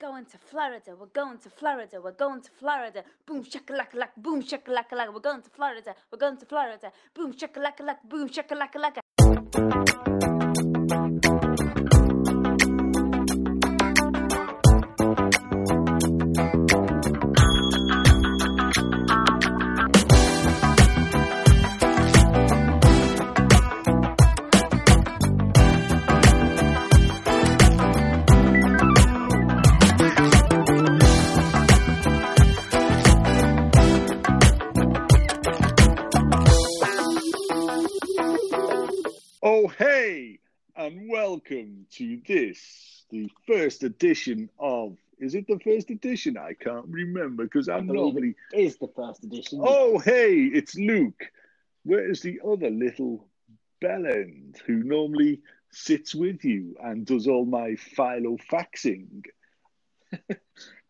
going to Florida. We're going to Florida. We're going to Florida. Boom shakalaka laka. Boom shakalaka laka. We're going to Florida. We're going to Florida. Boom shakalaka laka. Boom shakalaka welcome to this, the first edition of. Is it the first edition? I can't remember because I'm normally. it is the first edition. Oh, hey, it's Luke. Where's the other little bellend who normally sits with you and does all my filofaxing?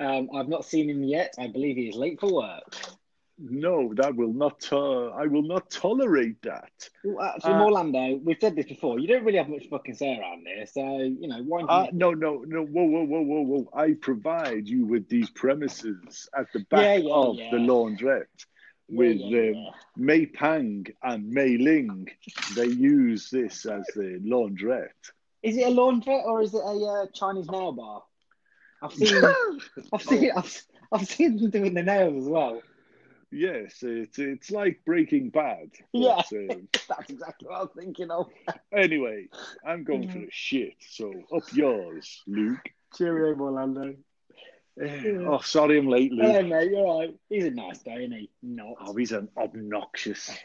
Um, I've not seen him yet. I believe he is late for work. No, that will not. Uh, I will not tolerate that. Well, Actually, Uh, Orlando, we've said this before. You don't really have much fucking say around here, so you know why? Uh, no, no, no. Whoa, whoa, whoa, whoa, whoa. I provide you with these premises at the back Yeah, yeah, of yeah. the laundrette with um, Mei Pang and Mei Ling. They use this as the laundrette. Is it a laundrette or is it a uh, Chinese nail bar? I've seen, I've seen, I've, I've seen them doing the nails as well. Yes, it's it's like Breaking Bad. Yeah. um, That's exactly what I was thinking of. anyway, I'm going for a shit. So up yours, Luke. Cheerio, Orlando. Oh, sorry, I'm late, Luke. Hello, mate. You're right. He's a nice guy, isn't he? Not. Oh, he's an obnoxious.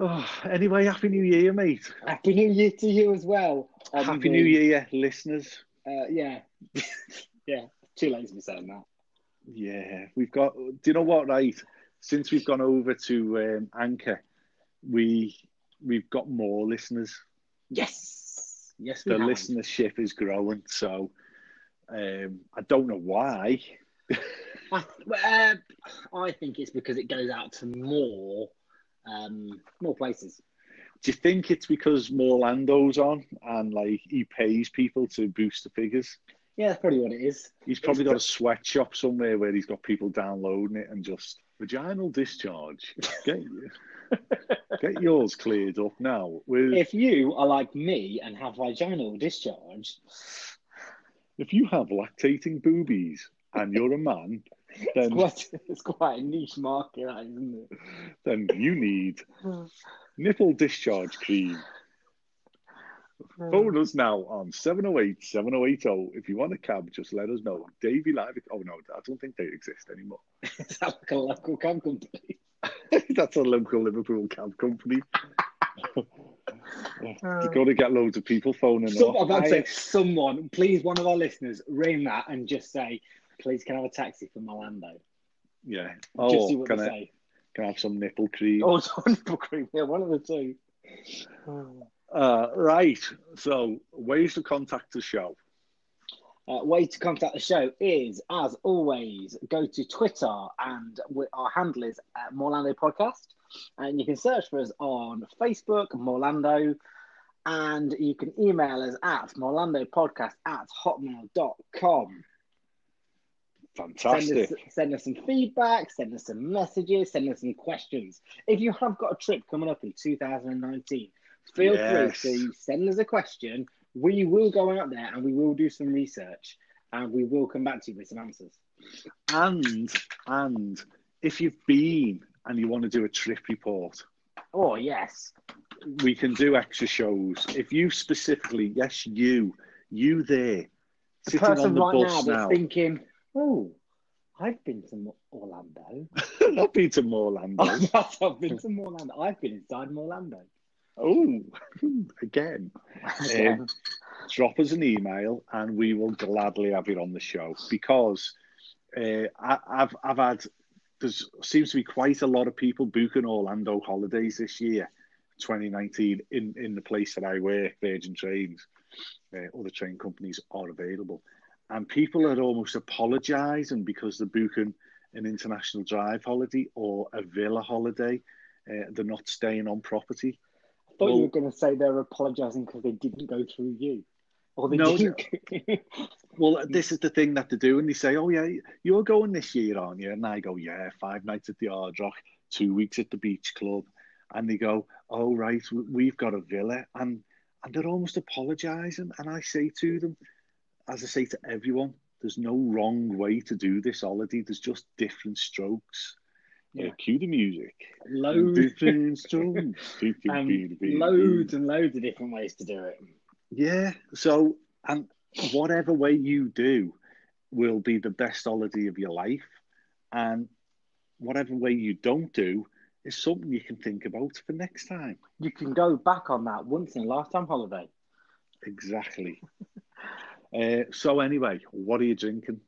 Oh, anyway, Happy New Year, mate. Happy New Year to you as well. Happy the- New Year, listeners. Uh, yeah, yeah. Too late to be saying that. Yeah, we've got. Do you know what? Right, since we've gone over to um, Anchor, we we've got more listeners. Yes, yes. The listenership is growing. So um, I don't know why. I, uh, I think it's because it goes out to more, um, more places. Do you think it's because more Morlando's on and like he pays people to boost the figures? Yeah, that's probably what it is. He's probably got a sweatshop somewhere where he's got people downloading it and just vaginal discharge. Get get yours cleared up now. With If you are like me and have vaginal discharge, if you have lactating boobies and you're a man, it's then quite, it's quite a niche market, isn't it? then you need nipple discharge cream. Mm. Phone us now on 708 7080. If you want a cab, just let us know. Davy Live. Oh, no, I don't think they exist anymore. Is that like a local cab company? That's a local Liverpool cab company. You've got to get loads of people phoning Some, I'm about to say, someone, please, one of our listeners, ring that and just say, please, can I have a taxi from Orlando? yeah. just Oh, see what can they I, say. can I have some nipple cream? Oh, some nipple cream. Yeah, one of the two. Hmm. Uh, right. So, ways to contact the show. Uh, way to contact the show is, as always, go to Twitter and our handle is at Morlando Podcast. And you can search for us on Facebook, Morlando, and you can email us at morlandopodcast at hotmail.com. Send Fantastic. us, send us some feedback, send us some messages, send us some questions. If you have got a trip coming up in 2019, feel Yes. free to send us a question. We will go out there and we will do some research and we will come back to you with some answers. And and if you've been and you want to do a trip report, Oh, yes. we can do extra shows. If you specifically, yes, you, you there, The sitting on person the right now bus that's now, thinking, oh, I've been to Orlando. not been to Morlando. I've been to Orlando. I've been inside Orlando. Oh, again. Um, drop us an email and we will gladly have it on the show because uh, I, I've I've had there seems to be quite a lot of people booking Orlando holidays this year, 2019, in in the place that I work, Virgin Trains. Uh, other train companies are available, and people are almost apologising because they're booking an international drive holiday or a villa holiday. Uh, they're not staying on property. I thought you were going to say they're apologising because they didn't go through you. or the No, Duke. Well, this is the thing that they do, and they say, "Oh yeah, you're going this year, aren't you?" And I go, "Yeah, five nights at the Hard Rock, two weeks at the Beach Club," and they go, "Oh right, we- we've got a villa," and and they're almost apologising, and I say to them, as I say to everyone, "There's no wrong way to do this holiday. There's just different strokes." Yeah. Uh, cue the music. loads, um, loads and loads of different ways to do it. Yeah. So, and whatever way you do will be the best holiday of your life. And whatever way you don't do is something you can think about for next time. You can go back on that once in a lifetime holiday. Exactly. uh, so, anyway, what are you drinking?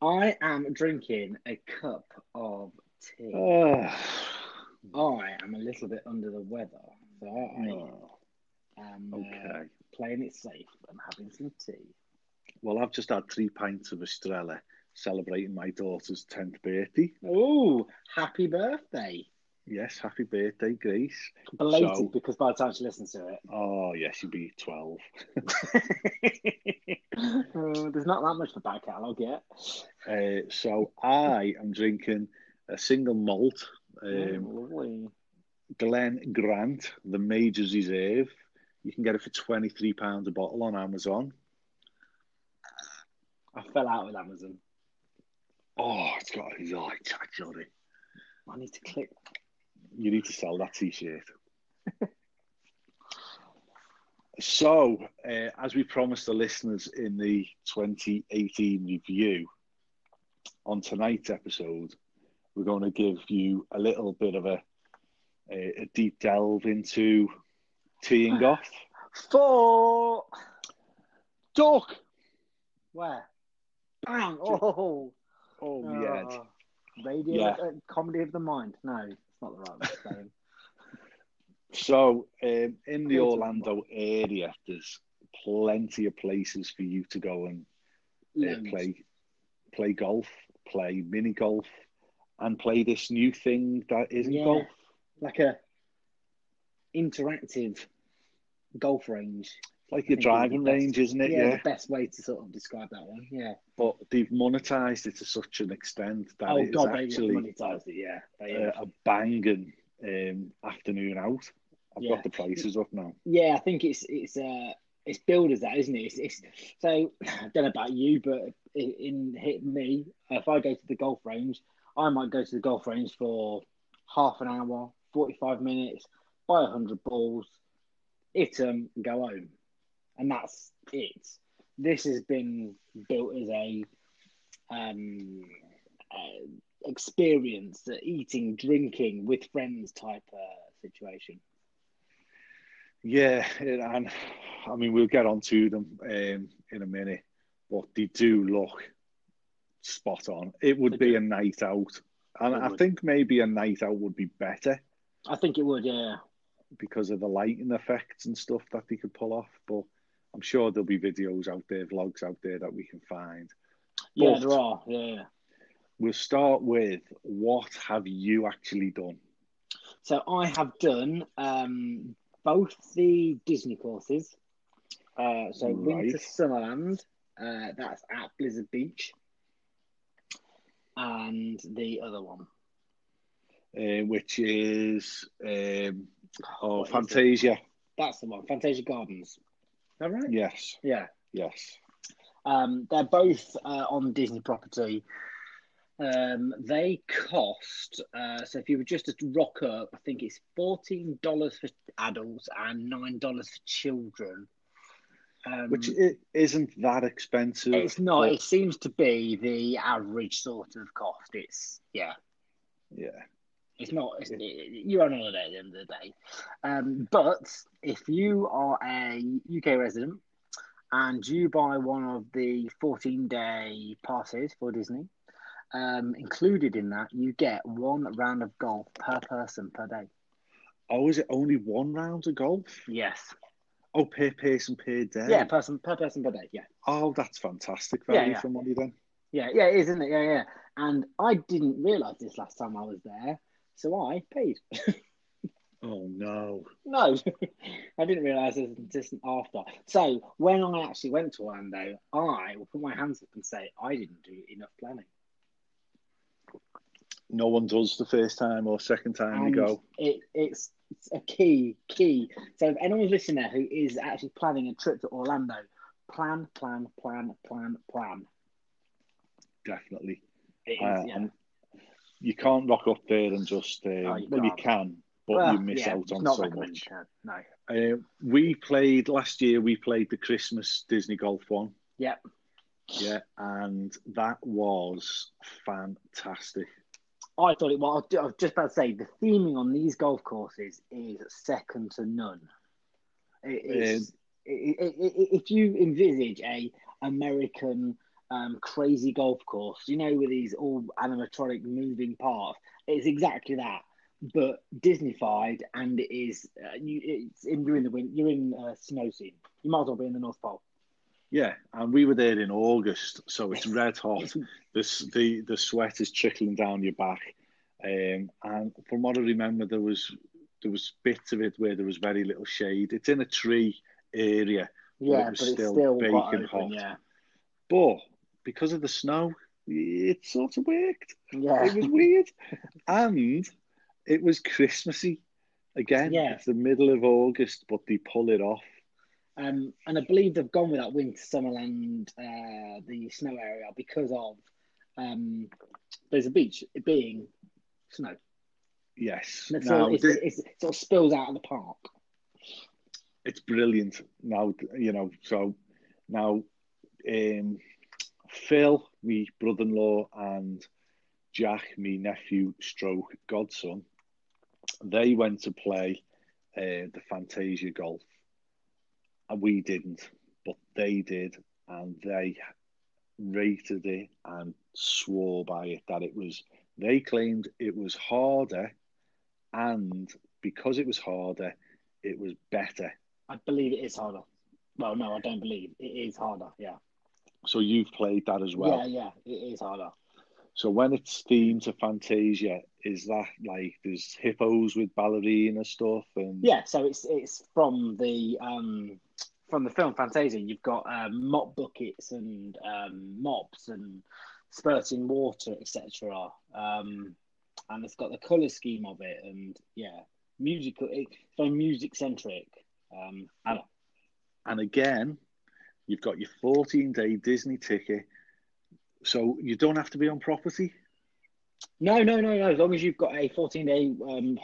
I am drinking a cup of tea. Oh, I am a little bit under the weather, so I no. am uh, Okay. playing it safe and having some tea. Well, I've just had three pints of Estrella celebrating my daughter's 10th birthday. Oh, happy birthday! Yes, happy birthday, Grace. Belated So- because by the time she listens to it. Oh, yes, she'll be 12. Uh, there's not that much for back catalogue yet. Uh, so I am drinking a single malt, um, Oh, lovely. Glen Grant, the Major's Reserve. You can get it for twenty three pounds a bottle on Amazon. I fell out with Amazon. Oh, it's got a light actually. I need to click. You need to sell that T-shirt. so, uh, as we promised the listeners in the 2018 review, on tonight's episode, we're going to give you a little bit of a a, a deep delve into teeing off. Four. Duck. Where? Bang! Oh, Oh, head. Oh. radio Yeah. uh, comedy of the mind. No, it's not the right way of saying. So, um, in the Orlando area, there's plenty of places for you to go and uh, play play golf, play mini golf, and play this new thing that isn't Yeah. golf. like a interactive golf range. Like your driving best. range, isn't it? yeah, Yeah. the best way to sort of describe that one. Yeah. But they've monetized it to such an extent that oh it God, actually monetized it. Yeah. Uh, a banging um, afternoon out. I've Yeah. got the prices up now. yeah, I think it's it's uh it's billed as that, isn't it? It's, it's so I don't know about you, but in, in hit me, if I go to the golf range, I might go to the golf range for half an hour, forty five minutes, buy a hundred balls, hit them, and go home, and that's it. This has been built as a um uh, experience, uh, eating, drinking with friends type uh, situation. Yeah, and I mean we'll get on to them um, in a minute, but they do look spot on. It would be a night out, and I think maybe a night out would be better I think it would, yeah. because of the lighting effects and stuff that they could pull off. But I'm sure there'll be videos out there, vlogs out there that we can find. Yeah, But- there are. Yeah. We'll start with what have you actually done? So I have done um, both the Disney courses. Uh, so Winter Right. Summerland, uh, that's at Blizzard Beach, and the other one. Uh, which is um, oh, What is? Fantasia. That's the one. Fantasia Gardens. Is that right? Yes, Yeah. yes. Um, they're both uh, on Disney property. Um, they cost uh, so if you were just to rock up, I think it's fourteen dollars for adults and nine dollars for children. Um, Which it isn't that expensive. it's not. but- It seems to be the average sort of cost. It's yeah. yeah. It's not. It's, you're on holiday at the end of the day. Um, but if you are a UK resident and you buy one of the 14 day passes for Disney, um, included in that, you get one round of golf per person per day. Oh, is it only one round of golf? Yes. Oh, per person per day. Yeah, person per person per day. Yeah. Oh, that's fantastic Yeah, value yeah. for money then. Yeah, yeah, it is, isn't it? Yeah, yeah. And I didn't realise this last time I was there, so I paid. Oh no. No, I didn't realise it was distant after. So when I actually went to Orlando, I will put my hands up and say I didn't do enough planning. No one does the first time or second time And you go. It, it's, it's a key, key. So if anyone's listening there who is actually planning a trip to Orlando, plan, plan, plan, plan, plan. Definitely. It is, Uh, yeah. you can't rock up there and just. Oh, you well, you can't. but Well, you miss yeah, out on so much. uh, No. Uh, we played last year. We played the Christmas Disney Golf one. Yep. Yeah, and that was fantastic. I thought it was. I was just about to say the theming on these golf courses is second to none. It is. it, it, it, if you envisage a American um, crazy golf course, you know, with these all animatronic moving parts, it's exactly that, but Disneyfied, and it is. Uh, you, it's in, you're in the wind, You're in uh, snow scene. You might as well be in the North Pole. Yeah, and we were there in August, so it's red hot. the the the sweat is trickling down your back, um, and from what I remember, there was there was bits of it where there was very little shade. It's in a tree area, Yeah, it but was it's still still baking open, hot. Yeah, but because of the snow, it sort of worked. yeah. It was weird, and it was Christmassy. Again, Yeah. it's the middle of August, but they pull it off. Um, and I believe they've gone with that Winter Summerland, uh, the snow area, because of um, there's a beach it being snow. Yes. And it's Now, all, it's, thi- it's, it sort of spills out of the park. it's brilliant now you know so now um phil me brother-in-law and jack me nephew stroke godson they went to play uh, the fantasia golf we didn't but they did and they rated it and swore by it that it was they claimed it was harder and because it was harder it was better I believe it is harder. Well, no, I don't believe it is harder. Yeah, So you've played that as well. yeah, yeah, it is harder. So when it's themed to Fantasia, is that like there's hippos with ballerina stuff and Yeah, so it's it's from the um from the film Fantasia. You've got um, mop buckets and um, mops and spurting water, etc. Um, and it's got the color scheme of it, and yeah, musical. It's very music centric. Um, And- and again, you've got your 14 day Disney ticket, so you don't have to be on property. no, no, no, no. As long as you've got a 14 day. Um,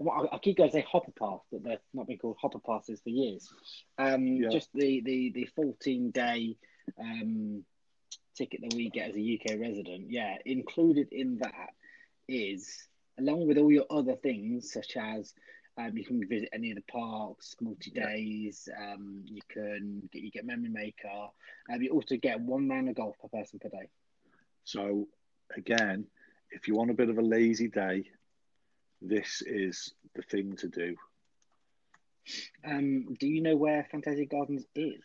I I keep going to say hopper pass, but they've not been called hopper passes for years. Um, Yeah. Just the, the, the 14 day um, ticket that we get as a UK resident. Yeah, included in that is, along with all your other things, such as um, you can visit any of the parks, multi days. Um, you can get you get memory maker. Um, you also get one round of golf per person per day. So again, if you want a bit of a lazy day, this is the thing to do. Um, do you know where Fantasy Gardens is?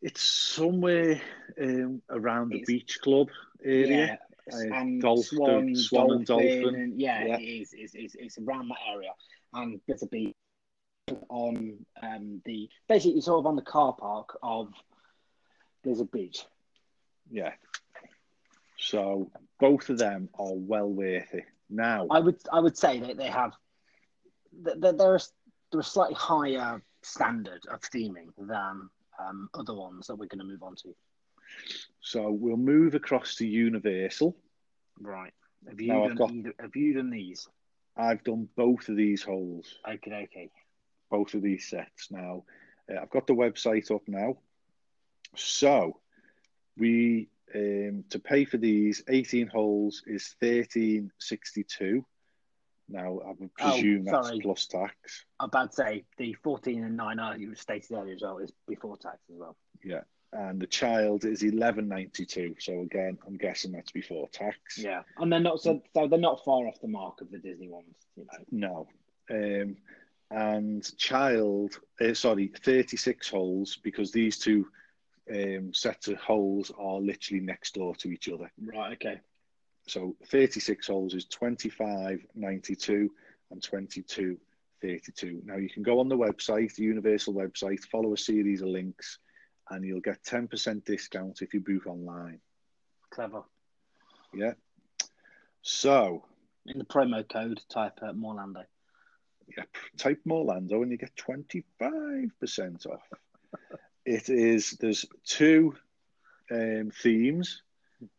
It's somewhere um, around the It's- beach club area. Yeah, Uh, and Dolph- Swan, Swan and Dolphin, Dolphin. and yeah, Yeah. it is. It's, it's, it's around that area, and there's a beach on um, the basically sort of on the car park of. There's a beach. Yeah. So both of them are well worth it. Now, I would I would say that they have. that They're a, they're a slightly higher standard of theming than um, other ones that we're going to move on to. so we'll move across to Universal. Right. Have you Now done got- either, Have you done these? I've done both of these holes, Okay. Okay. both of these sets. Now, uh, I've got the website up now. So we um, to pay for these 18 holes is 1362. Now I would Oh, presume that's plus tax. I'm about to say the 14 and 9 are you stated earlier as well is before tax as well. Yeah. And the child is 1192. So again, I'm guessing that's before tax. Yeah, and they're not so, so they're not far off the mark of the Disney ones. You know. No. Um, and child, uh, sorry, 36 holes because these two um, sets of holes are literally next door to each other. Right. Okay. So 36 holes is 25.92 and 22.32. 32. Now you can go on the website, the Universal website, follow a series of links, and you'll get 10% discount if you book online. Clever. Yeah. So, In the promo code, type uh, Morlando. yeah, type Morlando and you get 25% off. It is, there's two um, themes.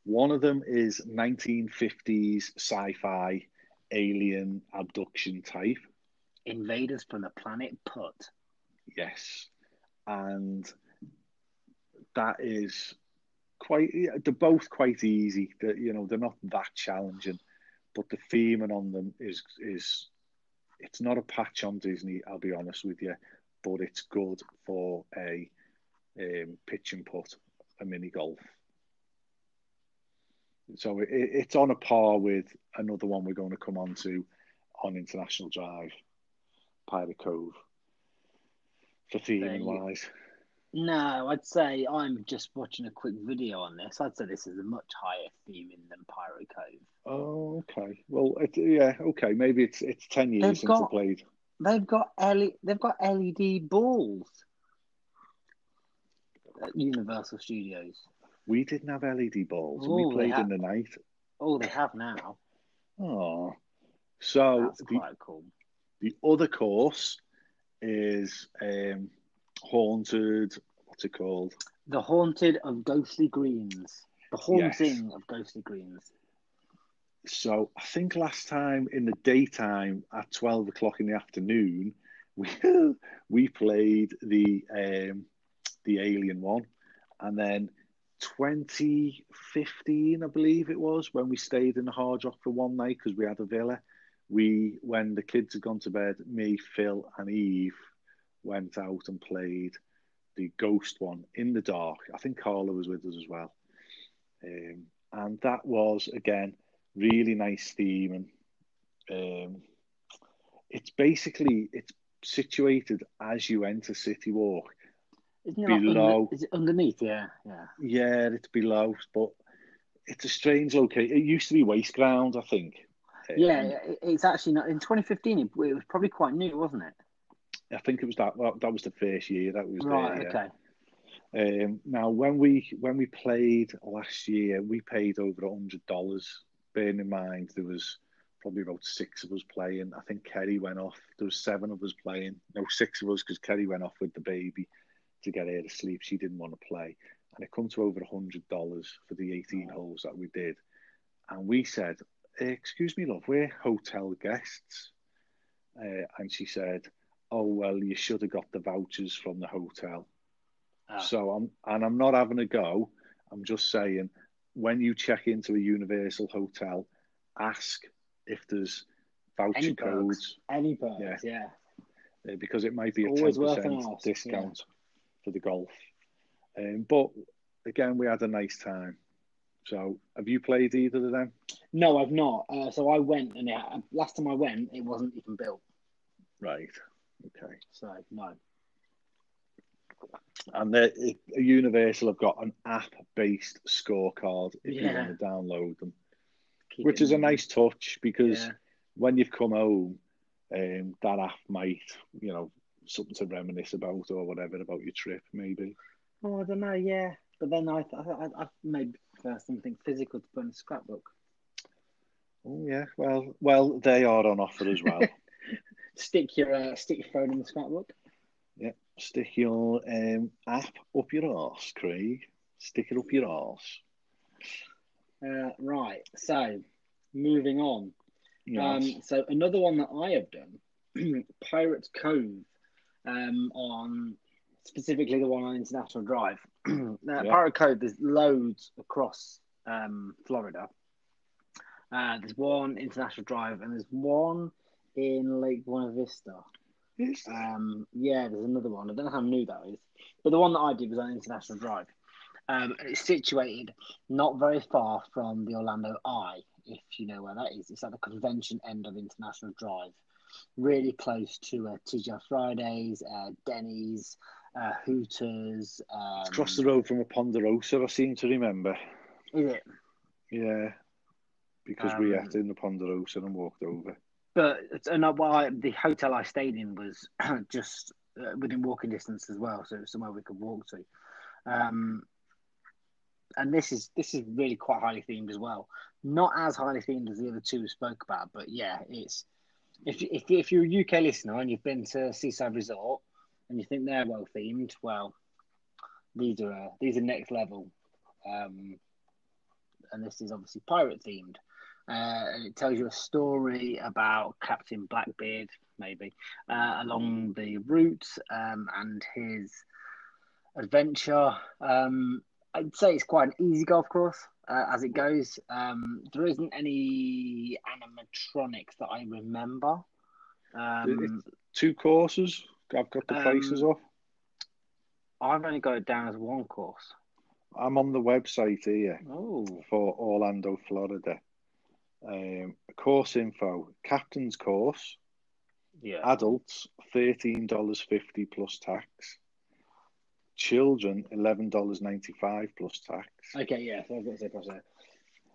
One of them is 1950s sci fi alien abduction type. Invaders from the planet Putt. Yes. And that is quite, they're both quite easy. They're, you know, they're not that challenging, but the theming on them is, is, it's not a patch on Disney, I'll be honest with you, but it's good for a um, pitch and putt, a mini golf. So it, it's on a par with another one we're going to come on to on International Drive, Pirate Cove, for theming wise. No, I'd say I'm just watching a quick video on this. I'd say this is a much higher theming than Pirate Cove. Oh, okay. Well, it, yeah, okay. Maybe it's it's ten years They've since I played. They've got L- they've got LED balls at Universal Studios. We didn't have LED balls. Oh, we played in the night. Oh, they have now. Oh, so That's the, quite cool. the other course is um, haunted. What's it called? The Haunted of Ghostly Greens. The Haunting of Ghostly Greens. So I think last time in the daytime at twelve o'clock in the afternoon, we we played the um, the Alien one, and then 2015, I believe it was, when we stayed in the Hard Rock for one night because we had a villa. We, when the kids had gone to bed, me, Phil, and Eve went out and played the Ghost one in the dark. I think Carla was with us as well, um, and that was again really nice theme and um, it's basically it's situated as you enter City Walk. Isn't it Below. under- is it underneath? Yeah, yeah. Yeah, it's below, but it's a strange location. It used to be waste ground, I think. Um, Yeah, it- it's actually not. In 2015, it, it was probably quite new, wasn't it? I think it was that. That, that was the first year that was Right. there. yeah. Okay. Um, now, when we when we played last year, we paid over a hundred dollars. Bearing in mind there was probably about six of us playing. I think Kerry went off. There was seven of us playing. No, six of us because Kerry went off with the baby to get her to sleep. She didn't want to play, and it come to over a hundred dollars for the eighteen holes that we did. And we said, "Excuse me, love, we're hotel guests," uh, and she said, "Oh well, you should have got the vouchers from the hotel." Ah. So I'm and I'm not having a go. I'm just saying when you check into a Universal hotel, ask if there's voucher Any perks. codes Any birds? Yeah. Yeah. because it might be a ten Always worth an percent ask, discount for the golf. Um, but again, we had a nice time. So have you played either of them? No, I've not. Uh, so I went, and it, last time I went, it wasn't even built. Right. Okay. So no. And the Universal have got an app-based scorecard if you want to download them, Keep which is a nice touch because Yeah. when you've come home, um, that app might, you know, something to reminisce about or whatever about your trip, maybe. Oh, I don't know. Yeah, but then I, I, I, I maybe prefer something physical to put in a scrapbook. Oh yeah, well, well, they are on offer as well. Stick your uh, stick your phone in the scrapbook. Yeah, stick your um, app up your arse, Craig. Stick it up your arse. Uh, right. So moving on. Yes. Um, so another one that I have done, Pirates Cove, um, on specifically the one on International Drive. now, Yeah. Pirate Cove, there's loads across um, Florida. Uh, there's one International Drive, and there's one in Lake Buena Vista. Um, yeah, there's another one. I don't know how new that is, but the one that I did was on International Drive. Um, and it's situated not very far from the Orlando Eye, if you know where that is. It's at the convention end of International Drive, really close to uh, TGI Fridays, uh, Denny's, uh, Hooters. Um, It's across the road from a Ponderosa, I seem to remember. Is it? Yeah, because we Um, ate in the Ponderosa and walked over. but and I, the hotel I stayed in was just uh, within walking distance as well, so it was somewhere we could walk to. Um, and this is this is really quite highly themed as well. Not as highly themed as the other two we spoke about, but yeah, it's if if if you're a UK listener and you've been to Seaside Resort and you think they're well themed, well, these are uh, these are next level. Um, and this is obviously pirate themed. Uh, and it tells you a story about Captain Blackbeard, maybe, uh, along the route um, and his adventure. Um, I'd say it's quite an easy golf course uh, as it goes. Um, there isn't any animatronics that I remember. Um, Two courses. I've got the faces Um, off. I've only got it down as one course. I'm on the website here Oh, for Orlando, Florida. Um, course info: captain's course, yeah. adults thirteen dollars fifty plus tax, children eleven dollars ninety five plus tax. Okay, yeah. So I've got to say there.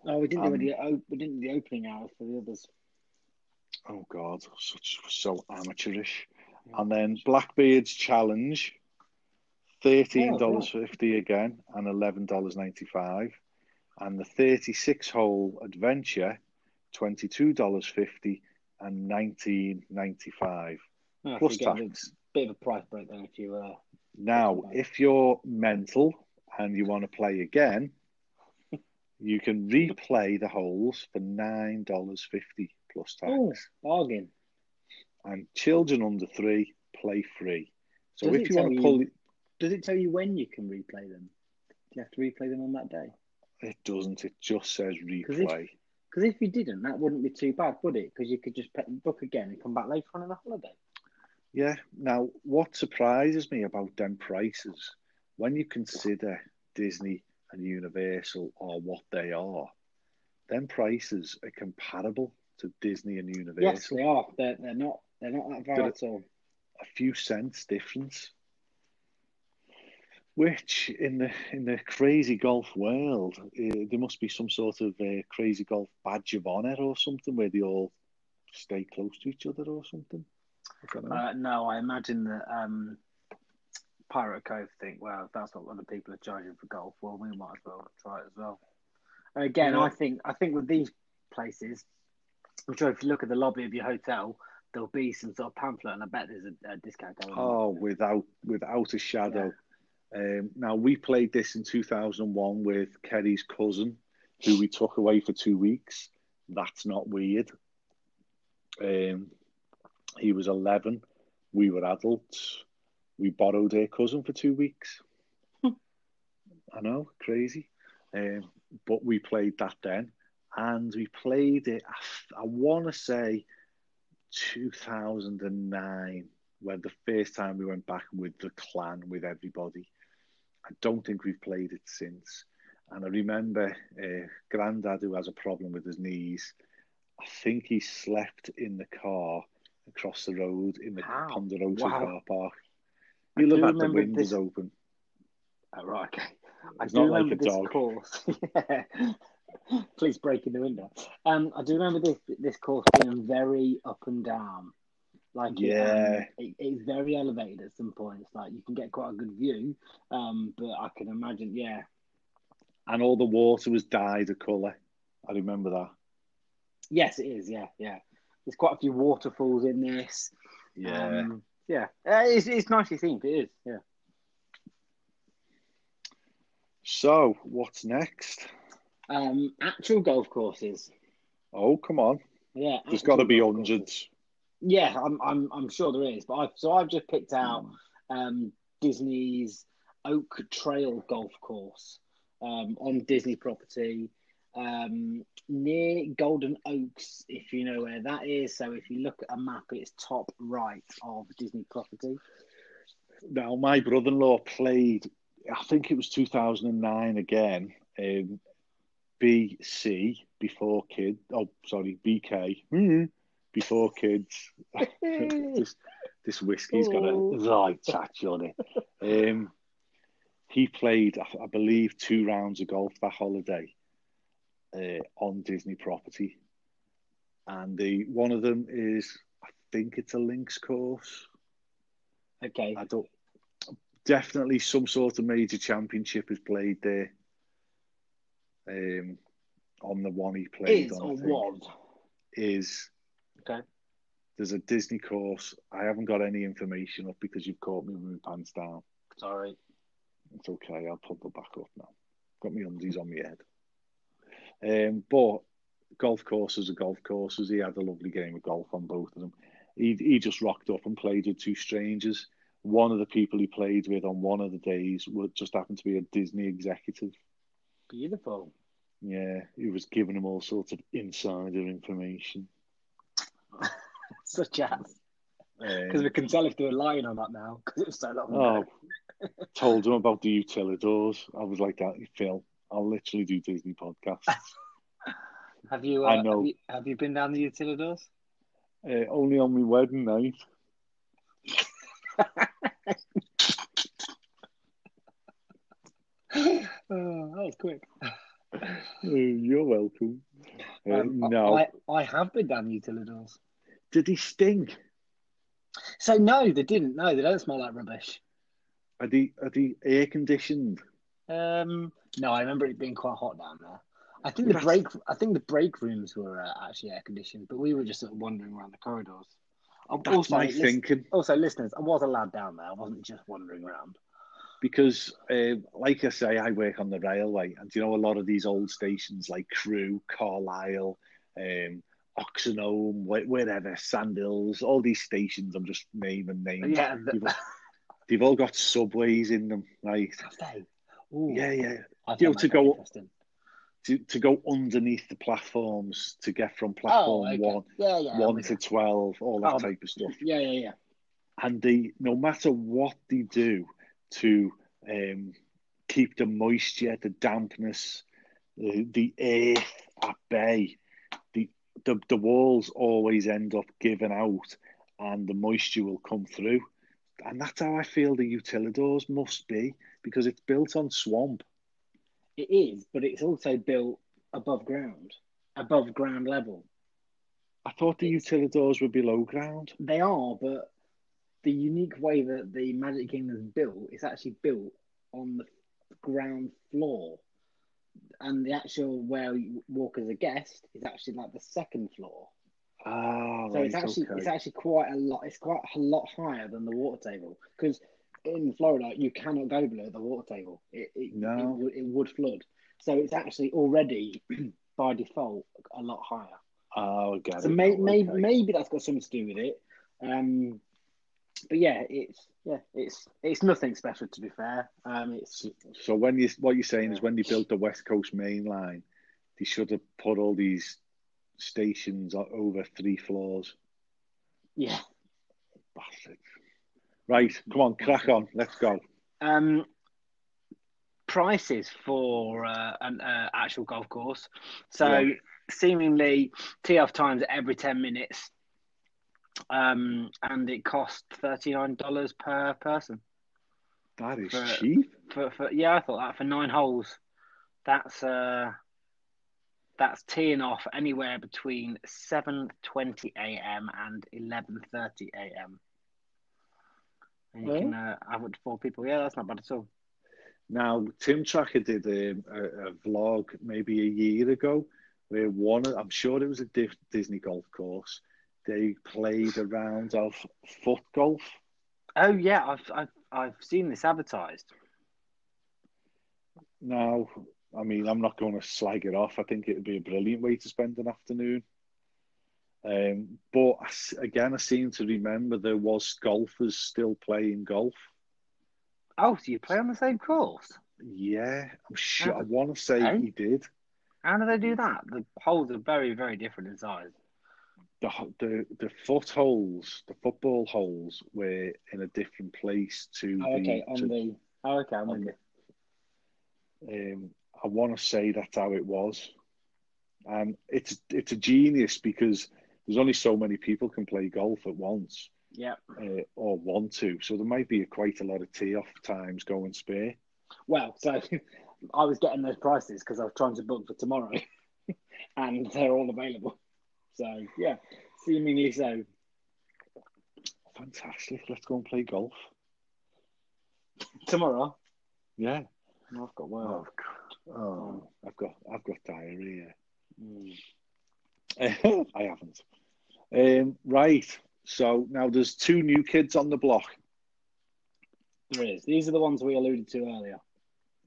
Oh, we didn't do Um, the o- we didn't do the opening hours for the others. Oh God, such so amateurish. And then Blackbeard's challenge, thirteen dollars fifty again, and eleven dollars ninety five. And the thirty six hole adventure, twenty two dollars fifty and nineteen ninety five Oh, plus get a tax. bit of a price break then if you uh, Now, if you're mental and you want to play again, you can replay the holes for nine dollars fifty plus tax. oh bargain. and children under three play free. So Does if you want to pull, you- Does it tell you when you can replay them? Do you have to replay them on that day? it doesn't. It just says replay. Because if you didn't, that wouldn't be too bad, would it? Because you could just book again and come back later on in the holiday. Yeah. Now, what surprises me about them prices, when you consider Disney and Universal are what they are, them prices are comparable to Disney and Universal. Yes, they are. They're, they're not. They're not that far at all. A few cents difference. Which in the in the crazy golf world, uh, there must be some sort of uh, crazy golf badge of honor or something where they all stay close to each other or something. Uh, no, I imagine that um, Pirate Cove think, well, if that's what other people are charging for golf, well, we might as well try it as well. And again, Yeah. I think I think with these places, I'm sure if you look at the lobby of your hotel, there'll be some sort of pamphlet, and I bet there's a, a discount going on. Oh, without without a shadow. Um, now we played this in 2001 with Kerry's cousin, who we took away for two weeks. That's not weird. Um, he was 11. We were adults. We borrowed her cousin for two weeks. I know, crazy. Um, but we played that then, and we played it. I, I want to say 2009 when the first time we went back with the clan with everybody. I don't think we've played it since. And I remember uh, Grandad, who has a problem with his knees, I think he slept in the car across the road in the. Ponderosa Wow. car park. You'll do have had the windows this- open. Oh, right, okay. I It's do not like remember a this dog. course. yeah. Please break in the window. Um, I do remember this this course being very up and down. Like it, Yeah. um, it, it's very elevated at some points. Like you can get quite a good view, um, but I can imagine, yeah, And all the water was dyed a colour. I remember that. yes, it is, yeah, yeah. There's quite a few waterfalls in this. Yeah. um, yeah. Uh, it's it's nicely themed. It is, yeah. so, what's next? Um, actual golf courses. Oh, come on. Yeah, there's got to be hundreds. Yeah, I'm I'm I'm sure there is, but I've so I've just picked out um, Disney's Oak Trail Golf Course um, on Disney property um, near Golden Oaks, if you know where that is. So if you look at a map, it's top right of Disney property. Now, my brother-in-law played. I think it was 2009 again. Um, BC before kids. Oh, sorry, BK Mhm. before kids. this this whiskey's got a right touch on it. Um, he played, I, I believe, two rounds of golf that holiday uh, on Disney property, and the one of them is I think it's a links course. Okay. I don't definitely some sort of major championship is played there. Um, on the one he played Is on, or was? is Okay. there's a Disney course. I haven't got any information up because you've caught me with my pants down. Sorry. It's okay. I'll pump it back up now. Got my undies on my head. Um, but golf courses are golf courses. He had a lovely game of golf on both of them. He he just rocked up and played with two strangers. One of the people he played with on one of the days would just happened to be a Disney executive. Beautiful. Yeah, he was giving him all sorts of insider information. Such as. Because Um, we can tell if they were lying on that now, because it was so long oh, ago. told him about the utilidors. I was like, that, Phil, I'll literally do Disney podcasts. Have you, uh, I know. Have you, have you been down the Utilidors? uh, only on my wedding night. oh, that was quick. Uh, you're welcome. Uh, Um, no, I, I have been down the Utilidors. did he stink? So, no, they didn't. No, they don't smell like rubbish. Are they are they air conditioned? Um, no, I remember it being quite hot down there. I think the break, I think the break rooms were uh, actually air conditioned, but we were just sort of wandering around the corridors. Uh, That's my lis- thinking. Also, listeners, I was allowed down there. I wasn't just wandering around. Because, uh, like I say, I work on the railway, and you know a lot of these old stations like Crewe, Carlisle, um, Oxenholme, wh- wherever, Sandhills, all these stations. I'm just naming names. Yeah, They've, the, they've all got subways in them, right? have they? Ooh, Yeah, yeah. I You know, to go-. To, to go underneath the platforms to get from Oh, platform okay. one, Yeah, yeah. One to twelve, all that Oh, type of stuff. Yeah, yeah, yeah. and they no matter what they do to um, keep the moisture, the dampness, the, the earth at bay, the, the the walls always end up giving out, and the moisture will come through, and that's how I feel the utilidors must be because it's built on swamp. It is, but it's also built above ground, above ground level. I thought the utilidors were below ground. They are, but the unique way that the Magic Kingdom is built, is actually built on the ground floor. And the actual where you walk as a guest is actually like the second floor. Ah, So right, it's actually okay. it's actually quite a lot. It's quite a lot higher than the water table because in Florida you cannot go below the water table. It it, No. it, would, it would flood. So it's actually already by default a lot higher. Oh, I get So it may, now, may, okay. maybe that's got something to do with it. Um, but yeah, it's yeah, it's it's nothing special to be fair. Um, it's So when you what you're saying is when they built the West Coast Main Line, they should have put all these stations o- over three floors. yeah. Bastard. Right, come on, crack on, let's go. Um, prices for uh, an uh, actual golf course. So Yeah. seemingly tee off times every ten minutes, um, and it costs thirty nine dollars per person. That is For- cheap. For, for yeah, I thought that for nine holes, that's uh, that's teeing off anywhere between seven twenty a.m. and eleven thirty a.m. And you Oh. can uh, have up to four people. Yeah, that's not bad at all. Now, Tim Tracker did a, a, a vlog maybe a year ago where one, of- I'm sure it was a Dif- Disney golf course. They played a round of foot golf. Oh yeah, I've I've I've seen this advertised. Now, I mean, I'm not going to slag it off. I think it would be a brilliant way to spend an afternoon. Um, but again, I seem to remember there was golfers still playing golf. Oh, so you play on the same course? Yeah, I'm sure. Oh. I want to say Eh? he did. How do they do that? The holes are very very different in size. The the the foot holes, the football holes, were in a different place to Oh, okay, the. on to- the oh, okay, I'm on you. um, I want to say that's how it was, and it's it's a genius because there's only so many people can play golf at once. Yeah. uh, or want to. So there might be quite a lot of tee off times going spare. Well, so I was getting those prices because I was trying to book for tomorrow, and they're all available. So yeah, seemingly so. Fantastic. Let's go and play golf. Tomorrow, Yeah. I've got Oh, work. God. Oh I've got I've got diarrhea. Mm. I haven't. Um, right. So now there's two new kids on the block. There is. These are the ones we alluded to earlier.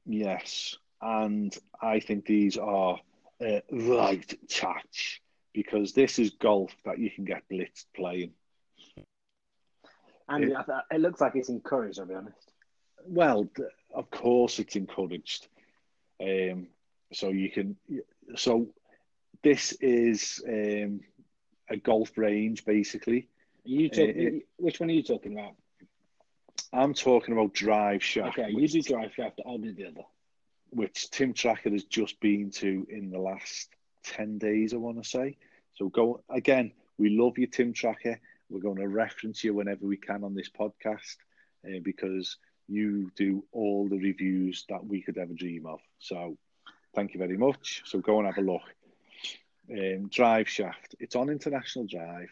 Yes, and I think these are uh, right touch because this is golf that you can get blitzed playing. And It- it looks like it's encouraged, I'll be honest. Well, of course it's encouraged. Um, so you can. So this is um, a golf range, basically. Are you talk- Uh, which one are you talking about? I'm talking about Drive Shack, Okay, you which, do Drive Shack, I'll do the other. which Tim Tracker has just been to in the last ten days. I want to say. So go again. We love you, Tim Tracker. We're going to reference you whenever we can on this podcast uh, because you do all the reviews that we could ever dream of. So thank you very much. So go and have a look. Um, Drive Shack. It's on International Drive.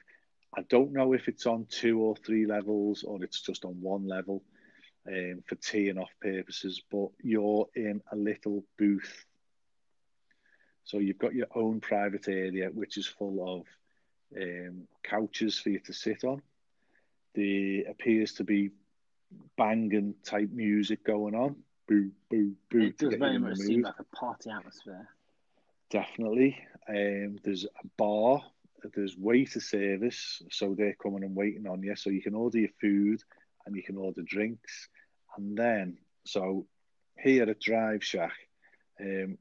I don't know if it's on two or three levels or it's just on one level um, for teeing off purposes, but you're in a little booth. So you've got your own private area, which is full of um, couches for you to sit on. There appears to be banging type music going on. Boo, boo, boo. It does very much seem like a party atmosphere. Definitely. Um, there's a bar, there's waiter service, so they're coming and waiting on you. So you can order your food and you can order drinks. And then, so here at Drive Shack, um,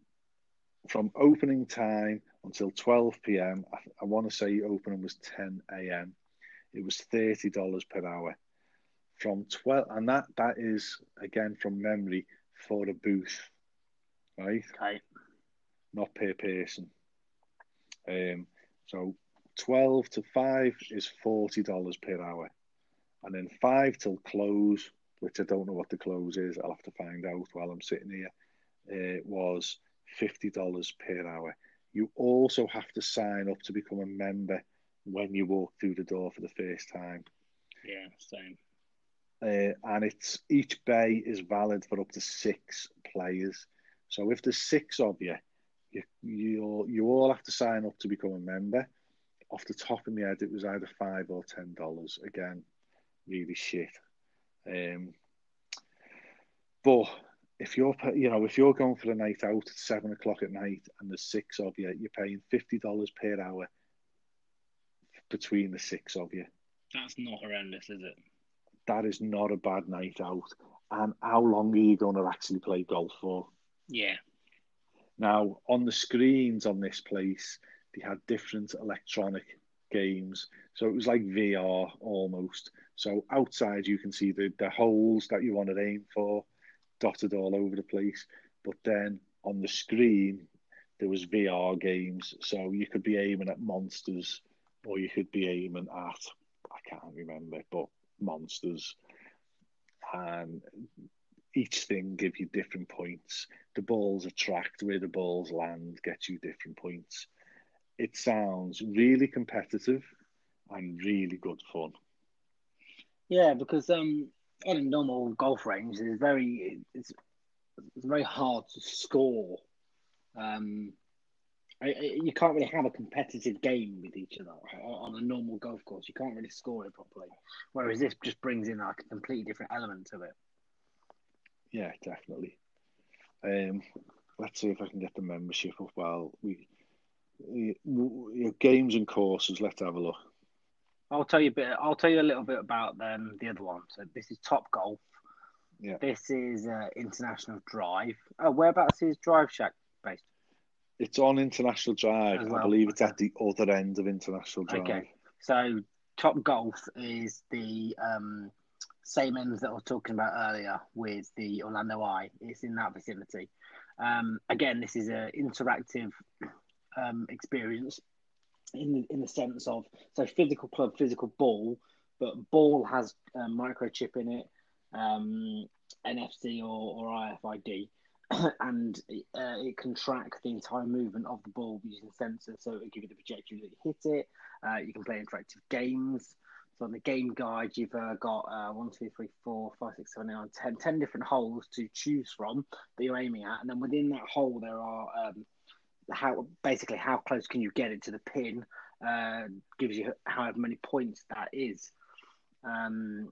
from opening time until 12 p.m., I, I want to say opening was 10 a.m. It was $30 per hour. From 12, and that that is again from memory for a booth, right? Okay. not per person. Um, so 12 to 5 is $40 per hour. And then 5 till close, which I don't know what the close is, I'll have to find out while I'm sitting here, uh, was $50 per hour. You also have to sign up to become a member when you walk through the door for the first time. Yeah, same. Uh, and it's each bay is valid for up to six players. So if there's six of you, you you you all have to sign up to become a member. Off the top of my head, it was either five or ten dollars. Again, really shit. Um, but if you're you know if you're going for a night out at seven o'clock at night and there's six of you, you're paying fifty dollars per hour between the six of you. That's not horrendous, is it? That is not a bad night out. And how long are you going to actually play golf for? Yeah. Now, on the screens on this place, they had different electronic games. So it was like VR almost. So outside, you can see the, the holes that you want to aim for dotted all over the place. But then on the screen, there was VR games. So you could be aiming at monsters or you could be aiming at, I can't remember, but monsters. And each thing gives you different points. The balls attract where the balls land, gets you different points. It sounds really competitive and really good fun. Yeah, because um, on a normal golf range, it's very it's, it's very hard to score. Um, I, I- you can't really have a competitive game with each other on on a normal golf course. You can't really score it properly. Whereas this just brings in like a completely different element to it. Yeah, definitely. Um, let's see if I can get the membership up while we. we- we- Games and courses. Let's have a look. I'll tell you a bit. I'll tell you a little bit about um, the other one. So this is Top Golf. Yeah. This is uh, International Drive. Oh, whereabouts is Drive Shack based? It's on International Drive. As I believe it's at the other end of International Drive. Okay. So Top Golf is the um, same ends that I was talking about earlier with the Orlando Eye. It's in that vicinity. Um, again, this is an interactive um, experience in the, in the sense of so physical club, physical ball, but ball has a microchip in it, um, NFC or, or RFID, and uh, it can track the entire movement of the ball using sensors. So it'll give you the trajectory that you hit it. Uh, you can play interactive games. So on the game guide, you've uh, got uh, one, two, three, four, five, six, seven, eight, nine, ten, ten different holes to choose from that you're aiming at, and then within that hole there are um, how basically how close can you get it to the pin. Uh, gives you however many points that is. Um,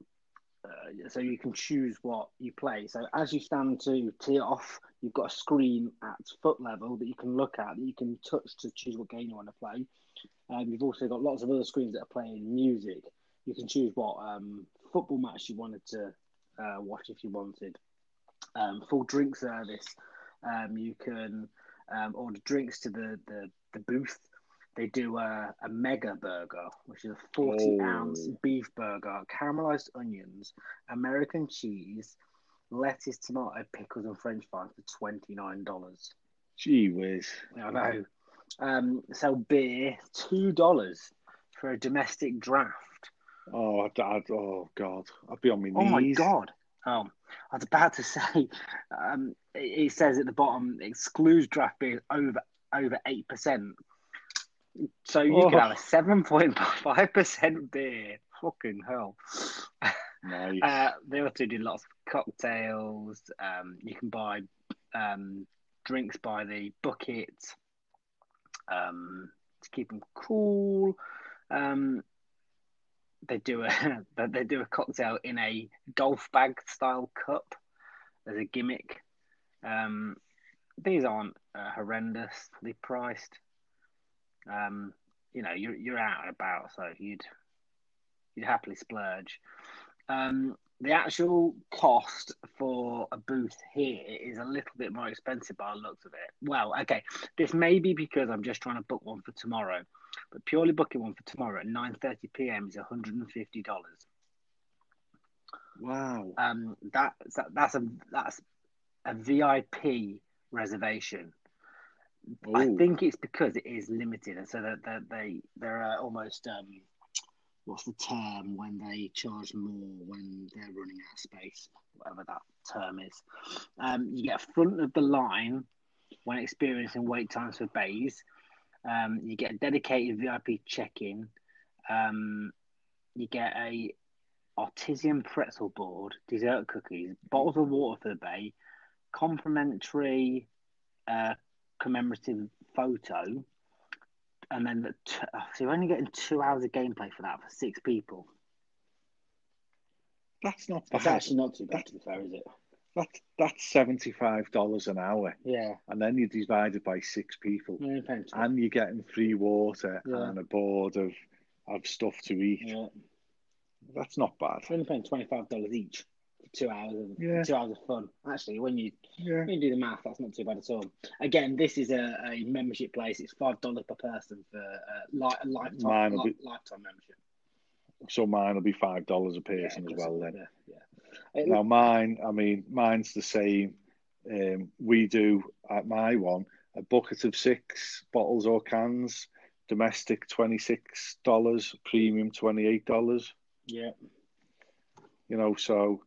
uh, so you can choose what you play. So as you stand to tee off, you've got a screen at foot level that you can look at, that you can touch to choose what game you want to play. Um, you've also got lots of other screens that are playing music. You can choose what um, football match you wanted to uh, watch if you wanted. Um, full drink service. Um, you can um, order drinks to the, the, the booth they do a, a mega burger, which is a 40 oh. ounce beef burger, caramelized onions, American cheese, lettuce, tomato, pickles, and french fries for $29. Gee whiz. I know. Um, sell beer, $2 for a domestic draft. Oh, Dad. Oh, God. I'd be on my knees. Oh, my God. Oh, I was about to say, um, it, it says at the bottom, excludes draft beer over over 8%. So you oh. can have a seven point five percent beer. Fucking hell. Nice. Uh, they also do lots of cocktails. Um, you can buy um, drinks by the bucket um, to keep them cool. Um, they do a they do a cocktail in a golf bag style cup as a gimmick. Um, these aren't uh, horrendously priced um, you know, you're you're out and about, so you'd you'd happily splurge. Um, the actual cost for a booth here is a little bit more expensive by the looks of it. Well, okay, this may be because I'm just trying to book one for tomorrow, but purely booking one for tomorrow at 9:30 p.m. is 150 dollars. Wow. Um, that, that that's a that's a VIP reservation. Ooh. I think it's because it is limited, and so that, that they they're uh, almost um, what's the term when they charge more when they're running out of space, whatever that term is. Um, you get front of the line when experiencing wait times for bays. Um, you get a dedicated VIP check-in. Um, you get a artisan pretzel board, dessert cookies, bottles of water for the bay, complimentary uh, commemorative photo, and then the t- uh, so you're only getting two hours of gameplay for that for six people. That's not. That's bad. actually not too bad. to be fair, is it? That's that's seventy five dollars an hour. Yeah. And then you divide it by six people, yeah, and you're getting free water yeah. and a board of of stuff to eat. Yeah. That's not bad. You're only paying twenty five dollars each two hours of yeah. two hours of fun. Actually, when you yeah. when you do the math, that's not too bad at all. Again, this is a, a membership place. It's five dollars per person for uh, li- a lifetime li- be, lifetime membership. So mine will be five dollars a person yeah, as well. Then, yeah. Now mine, I mean, mine's the same. Um, we do at my one a bucket of six bottles or cans, domestic twenty six dollars, premium twenty eight dollars. Yeah. You know, so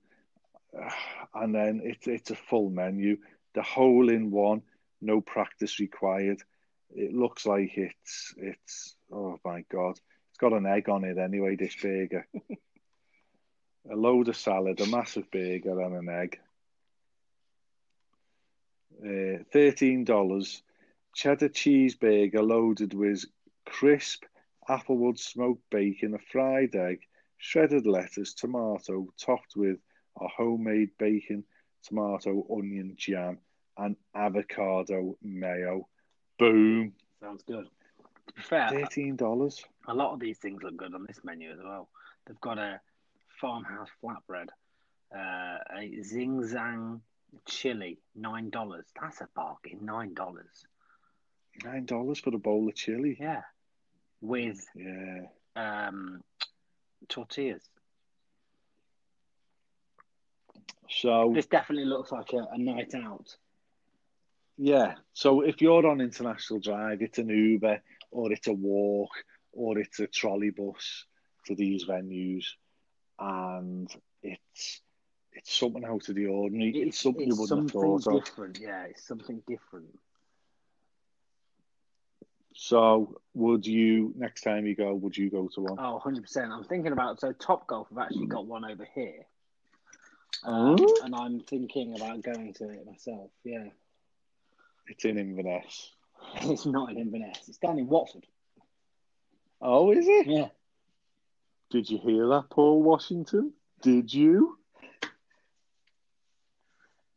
and then it's it's a full menu, the hole in one, no practice required. It looks like it's it's oh my god, it's got an egg on it anyway. This burger, a load of salad, a massive burger, and an egg. Uh, Thirteen dollars, cheddar cheese cheeseburger loaded with crisp applewood smoked bacon, a fried egg, shredded lettuce, tomato, topped with are homemade bacon, tomato, onion jam, and avocado mayo. Boom. Sounds good. To be fair, thirteen dollars. A lot of these things look good on this menu as well. They've got a farmhouse flatbread, uh, a zing zang chili, nine dollars. That's a bargain. Nine dollars. Nine dollars for a bowl of chili. Yeah, with yeah um, tortillas. So this definitely looks like a, a night out. Yeah. So if you're on international drive, it's an Uber or it's a walk or it's a trolley bus to these venues, and it's it's something out of the ordinary. It's, It's, something it's you wouldn't something have thought of. different. Yeah, it's something different. So, would you next time you go? Would you go to one? Oh, 100%. I'm thinking about so Top Golf have actually got one over here. Um, and I'm thinking about going to it myself. Yeah. It's in Inverness. It's not in Inverness. It's down in Watford. Oh, is it? Yeah. Did you hear that, Paul Washington? Did you?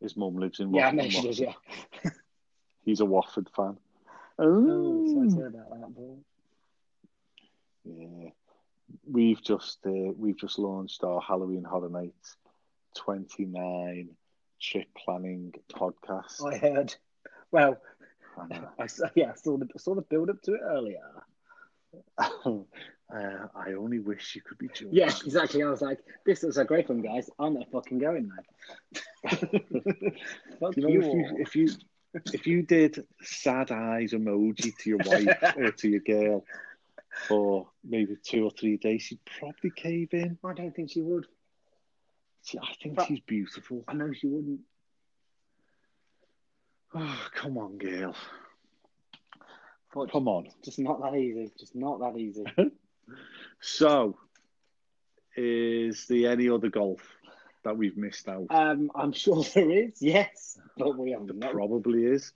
His mum lives in Yeah, I Watford. know she does, yeah. He's a Watford fan. Oh, Oh, sorry about that, Paul. yeah. We've just uh, we've just launched our Halloween Horror Nights 29 trip planning podcast. I heard. Well, I saw, yeah, I saw the saw the build up to it earlier. uh, I only wish you could be George. Yeah, exactly. I was like, this looks a great one, guys. I'm not fucking going now. Fuck You know, you if you if you if you did sad eyes emoji to your wife or to your girl for maybe two or three days, she'd probably cave in. I don't think she would. See, I think But- she's beautiful. I know she wouldn't. Oh, come on, girl. But Come on. just not that easy. Just not that easy. So, is there any other golf that we've missed out? Um, I'm sure there is, yes, but we haven't. There probably is.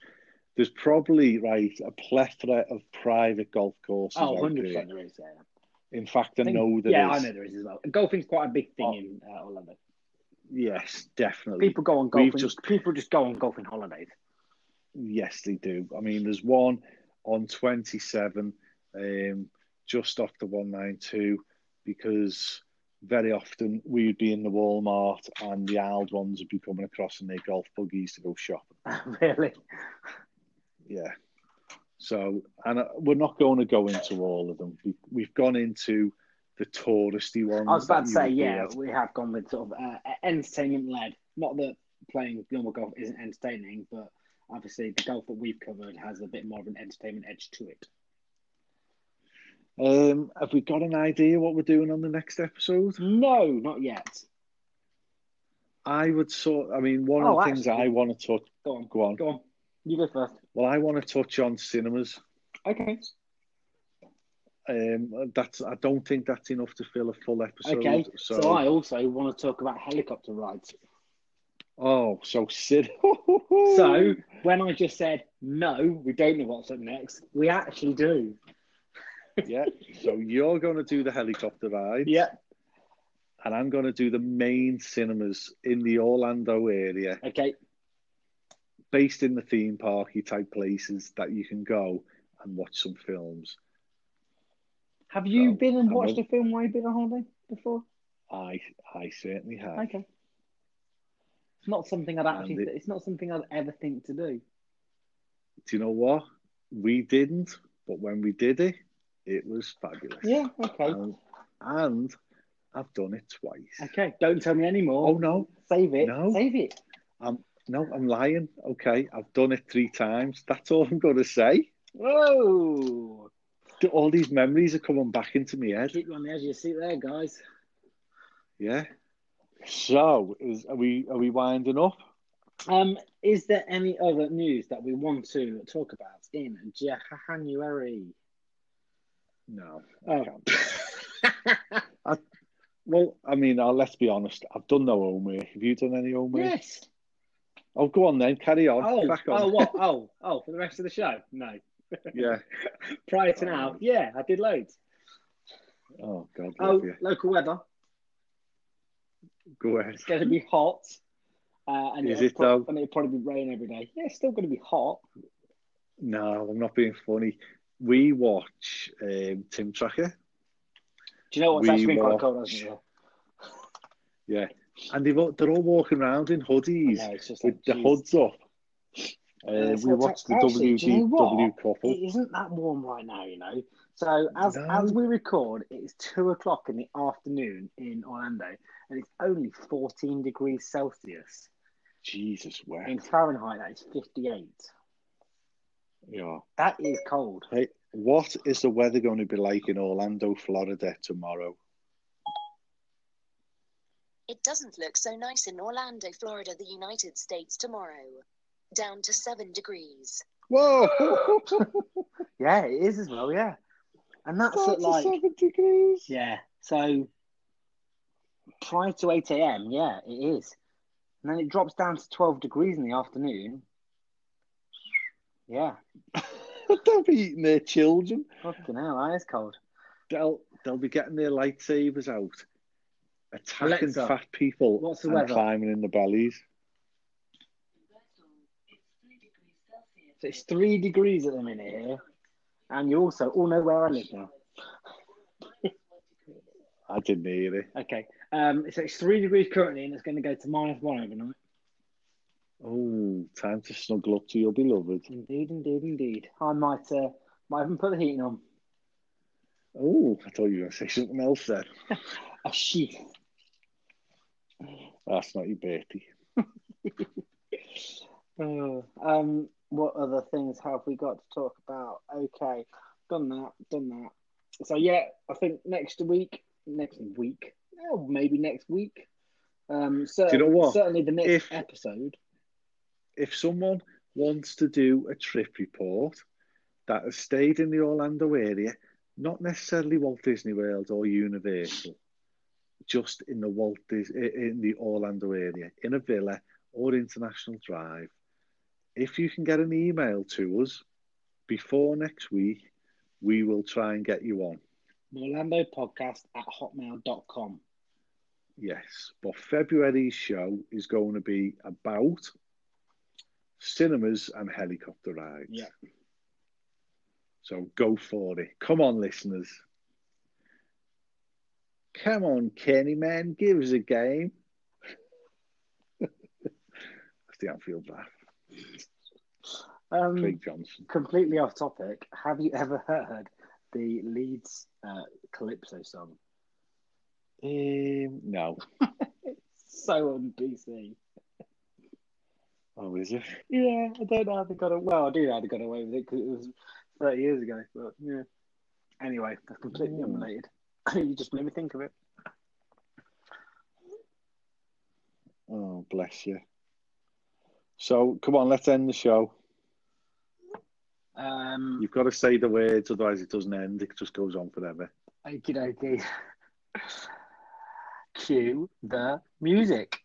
There's probably right a plethora of private golf courses Oh, out 100 there. percent there is. Yeah, In fact, I, think- know there is. yeah, I know there is as well. Golfing's quite a big thing Oh. in uh, Orlando. Yes, definitely. People go on We've golfing. just- People just go on golfing holidays. Yes, they do. I mean, there's one on 27, um, just off the 192, because very often we'd be in the Walmart and the old ones would be coming across in their golf buggies to go shopping. really? Yeah. So, and uh, we're not going to go into all of them. We've gone into the touristy ones. I was about to say, yeah, we have gone with sort of uh, entertainment led. Not that playing normal golf isn't entertaining, but obviously the golf that we've covered has a bit more of an entertainment edge to it. Um, have we got an idea what we're doing on the next episode? No, not yet. I would sort. I mean, one Oh, of the things I want to touch. Go on, Go on. go on. You go first. Well, I want to touch on cinemas. Okay. Um, that's. I don't think that's enough to fill a full episode. Okay. So, So, I also want to talk about helicopter rides. oh, so cin. So when I just said no, we don't know what's up next. We actually do. yeah. So you're going to do the helicopter ride. Yeah. And I'm going to do the main cinemas in the Orlando area, Okay. based in the theme parky type places that you can go and watch some films. Have you So, been and watched a film while you've been on holiday before? I I certainly have. Okay. It's not something I'd actually. It- it's not something I'd ever think to do. Do you know what? We didn't, but when we did it, it was fabulous. Yeah. Okay. And, and I've done it twice. Okay. Don't tell me anymore. Oh no, Save it. No. Save it. Um, no, I'm lying. Okay, I've done it three times. That's all I'm going to say. Whoa. All these memories are coming back into my head. Keep you on the edge of your seat there, guys. Yeah. So, is are we are we winding up? Um, is there any other news that we want to talk about in January? No. Oh. Well, I mean, uh, let's be honest. I've done no homework. Have you done any homework? yes. Oh, go on then. Carry on. Oh, on. oh, what? Oh, oh, for the rest of the show? No. Yeah. Prior to now, yeah, I did loads. Oh God, Oh, you. local weather. Go ahead. It's going to be hot. Uh, and Is it'll pro- though? And it'll probably be rain every day. Yeah, it's still going to be hot. No, I'm not being funny. We watch um, Tim Tracker. Do you know what's We actually been quite walk- cold, hasn't it? Yeah, and they've all, they're all walking around in hoodies No, it's just with like, the hoods up. Uh, we not- watched the actually, do you know It isn't that warm right now, you know. So as No. as we record, it's two o'clock in the afternoon in Orlando, and it's only fourteen degrees Celsius. Jesus, where? In Fahrenheit, that is fifty-eight. Yeah. That is cold. Hey, what is the weather going to be like in Orlando, Florida tomorrow? It doesn't look so nice in Orlando, Florida, the United States tomorrow. Down to 7 degrees. Whoa! Yeah, it is as well. Yeah, and that's That's at like seven degrees. yeah. So prior to eight a.m., yeah, it is, and then it drops down to twelve degrees in the afternoon. Yeah, They'll be eating their children. fucking hell, that is cold. They'll they'll be getting their lightsabers out, attacking Alexa, fat people what's the and weather? climbing in the bellies. So it's three degrees at the minute here, and you also all know where I live now. I didn't hear it. Okay, um, so it's three degrees currently, and it's going to go to minus one overnight. Oh, time to snuggle up to your beloved. Indeed, indeed, indeed. I might, uh, might even put the heating on. Oh, I thought you were going to say something else then. A sheath. That's not your Bertie. Oh, um, what other things have we got to talk about? Okay, done that, done that. So yeah, I think next week, next week, oh, maybe next week. Um, so you know what? Certainly the next If- episode. If someone wants to do a trip report that has stayed in the Orlando area, not necessarily Walt Disney World or Universal, just in the Walt Dis- in the Orlando area, in a villa or International Drive, if you can get an email to us before next week, we will try and get you on. Orlando podcast at hotmail.com. Yes, but February's show is going to be about cinemas and helicopter rides. Yeah. So go for it. Come on, listeners. Come on, Kenny man, give us a game. That's the Anfield laugh. Um, Craig Johnson. completely off topic. Have you ever heard the Leeds uh, Calypso song? Um, no. It's so on PC. Oh, is it? Yeah, I don't know how they got it. Well, I do know how they got away with it because it was 30 years ago. But yeah. Anyway, that's completely Mm. unrelated. you just made me think of it. Oh, bless you. So come on, let's end the show. Um, You've got to say the words, otherwise it doesn't end. It just goes on forever. okie dokie. Cue the music.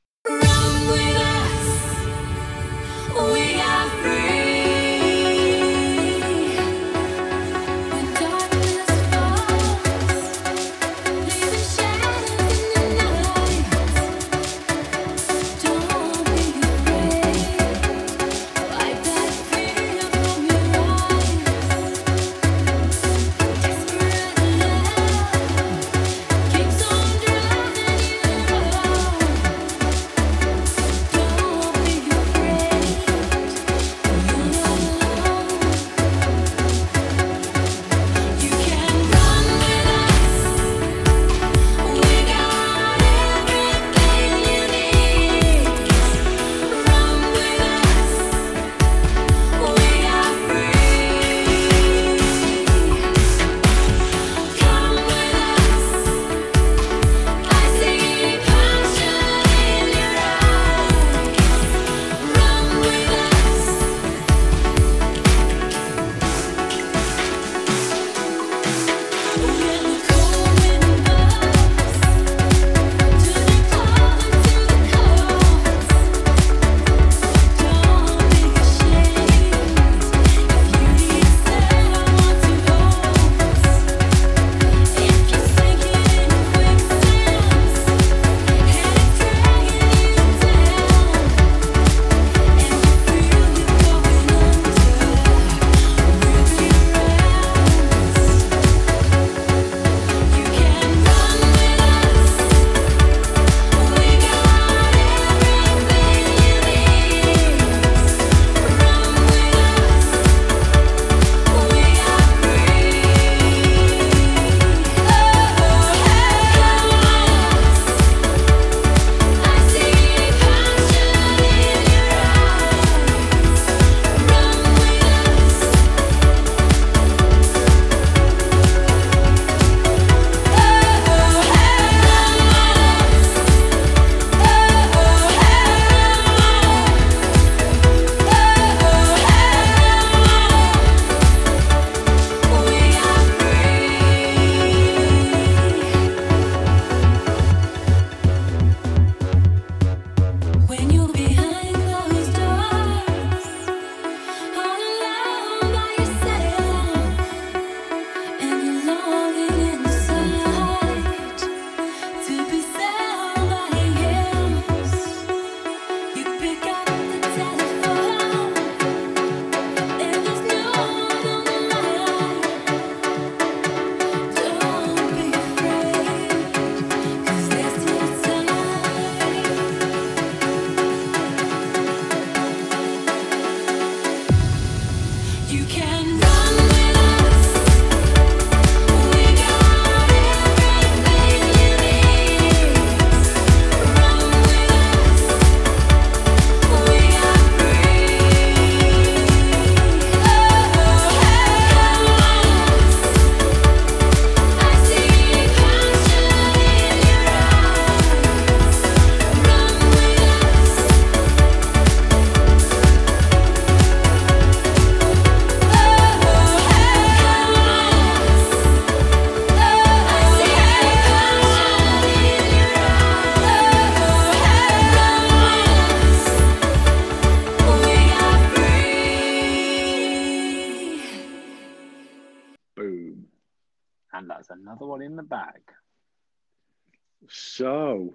So,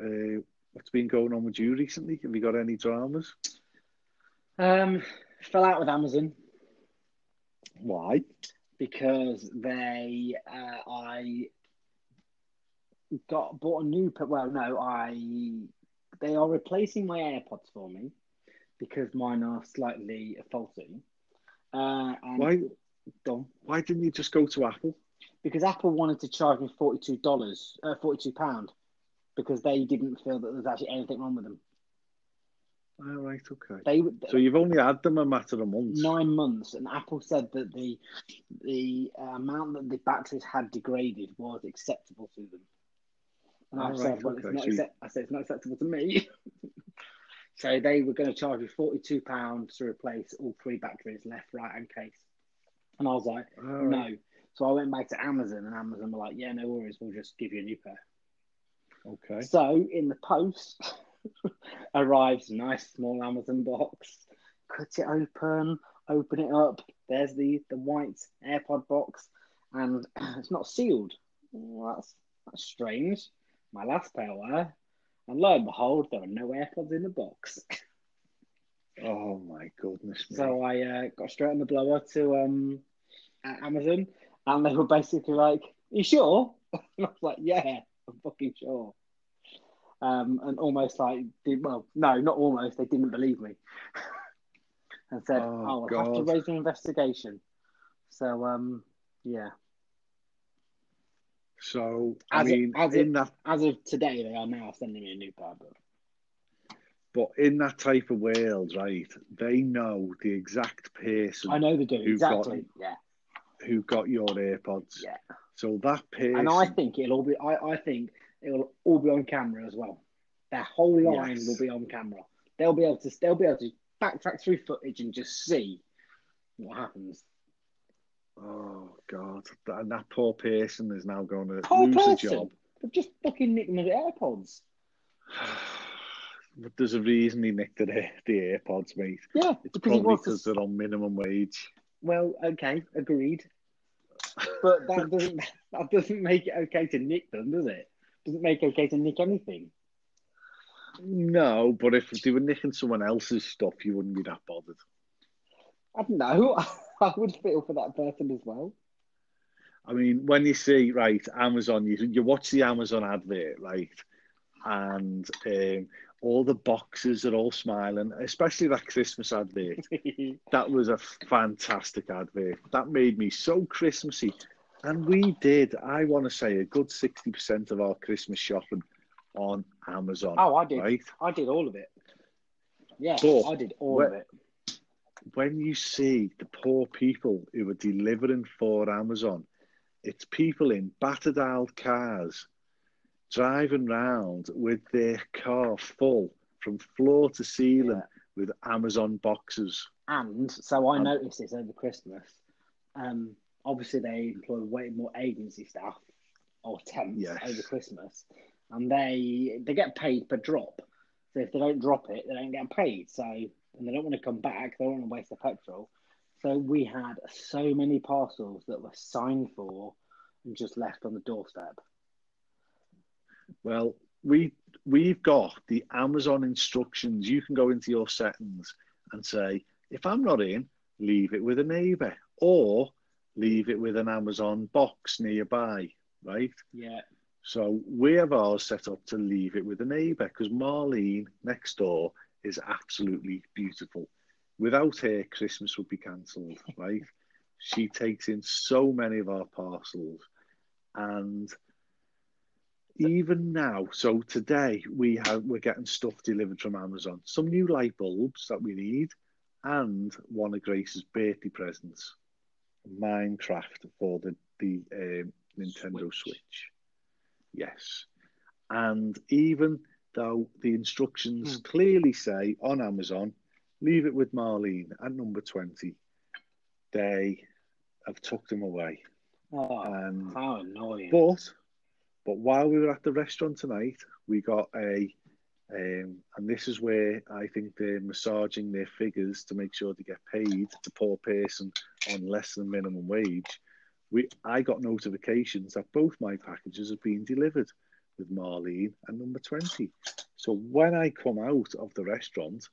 uh, what's been going on with you recently? Have you got any dramas? Um, fell out with Amazon Why? because they, uh, I got bought a new. Well, no, I they are replacing my AirPods for me because mine are slightly faulty. Uh, and Why? Done. Why didn't you just go to Apple? Because Apple wanted to charge me forty two dollars, uh, forty two pound, because they didn't feel that there was actually anything wrong with them. All right, okay. They So you've only had them a matter of months. nine months, and Apple said that the the uh, amount that the batteries had degraded was acceptable to them. And I said, right, well, okay, it's not so accept- I said it's not acceptable to me. so they were going to charge me forty two pounds to replace all three batteries, left, right, and case. And I was like, All right, no. So I went back to Amazon, and Amazon were like, yeah, no worries, we'll just give you a new pair. Okay. So in the post arrives a nice small Amazon box. Cut it open, open it up. There's the the white AirPod box, and it's not sealed. Well, that's that's strange. My last pair were, and lo and behold, there are no AirPods in the box. Oh my goodness me. So I uh, got straight on the blower to um Amazon, and they were basically like, "You sure?" and I was like, "Yeah, I'm fucking sure." Um, and almost like, did, well, no, not almost. They didn't believe me, and said, Oh, "Oh, we'll have to raise an investigation." So, um, yeah, So I As a- mean, as a- in that, as of today, they are now sending me a new pair. But but in that type of world, right? They know the exact person I know they do got exactly. Yeah, who got your AirPods. yeah. So that person, And I think it'll all be. I, I think it will all be on camera as well. Their whole line Yes. will be on camera. They'll be able to. They'll be able to backtrack through footage and just see what happens. oh god, and that poor person is now going to Poor lose person. a job. They've just fucking nicked the AirPods. But there's a reason he nicked the, the AirPods, mate. Yeah, It's because probably to. because they're on minimum wage. Well, okay, agreed. But that doesn't. That doesn't make it okay to nick them, does it? Doesn't make it okay to nick anything. No, but if they were nicking someone else's stuff, you wouldn't be that bothered. I don't know. I would feel for that person as well. I mean, when you see right Amazon, you you watch the Amazon advert, right, and um, all the boxes are all smiling, especially that Christmas advert. That was a fantastic advert. That made me so Christmassy, and we did. I want to say a good sixty percent of our Christmas shopping on Amazon. oh, I did. Right, I did all of it. Yeah, But I did all where- of it. when you see the poor people who are delivering for Amazon, it's people in battered out cars driving round with their car full from floor to ceiling Yeah. with Amazon boxes. And so I Um, noticed this over Christmas. Um, obviously, they employ way more agency staff or temps Yes. over Christmas, and they they get paid per drop. So if they don't drop it, they don't get paid. So and they don't want to come back. They don't want to waste their petrol. So we had so many parcels that were signed for and just left on the doorstep. Well, we we've got the Amazon instructions. You can go into your settings and say, if I'm not in, leave it with a neighbour or leave it with an Amazon box nearby, right? Yeah, So we have ours set up to leave it with a neighbour because Marlene next door is absolutely beautiful. Without her, Christmas would be cancelled, right? she takes in so many of our parcels, and even now, so today we have we're getting stuff delivered from Amazon. Some new light bulbs that we need, and one of Grace's birthday presents, Minecraft for the the um, Nintendo Switch. Switch. Yes. And even though the instructions Hmm. clearly say on Amazon, leave it with Marlene at number 20, they have tucked him away. oh, Um, how annoying! but but while we were at the restaurant tonight, we got a um, and this is where I think they're massaging their figures to make sure they get paid. The poor person on less than minimum wage. we I got notifications that both my packages have been delivered with Marlene and number 20. So when I come out of the restaurant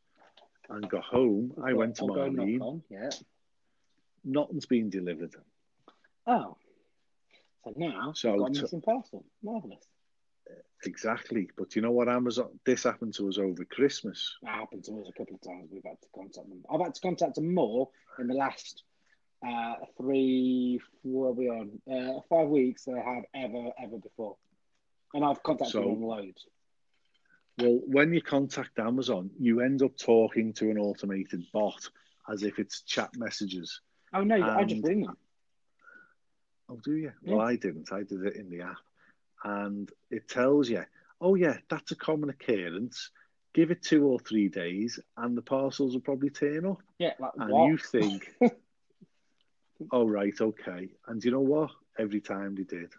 and got home, I went to I'll go knock Marlene. Yeah. Nothing's been delivered. Oh. Now So I've got a to- missing parcel. Marvellous. Exactly. But you know what, Amazon? This happened to us over Christmas. That happened to us a couple of times. We've had to contact them. I've had to contact them more in the last uh, three, are we on? Uh, five weeks than I have ever, ever before. And I've contacted So- them loads. Well, when you contact Amazon, you end up talking to an automated bot as if it's chat messages. Oh, no, I just And- ring them. Oh, do you? Yeah. Well, I didn't. I did it in the app. And it tells you, oh, yeah, that's a common occurrence. Give it two or three days, and the parcels will probably turn up. Yeah, like And what? you think, oh, right, okay. And you know what? Every time they did.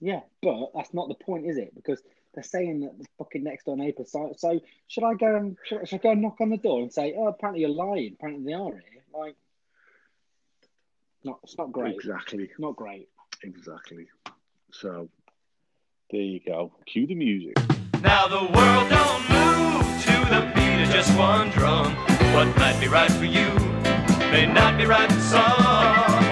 Yeah, but that's not the point, is it? Because they're saying that the fucking next door neighbour. So, so should I go and should, should I go and knock on the door and say, "Oh, apparently you're lying. Apparently they are here." Like, not it's not great. Exactly. Not great. Exactly. So, there you go. Cue the music. Now the world don't move to the beat of just one drum. What might be right for you may not be right for some.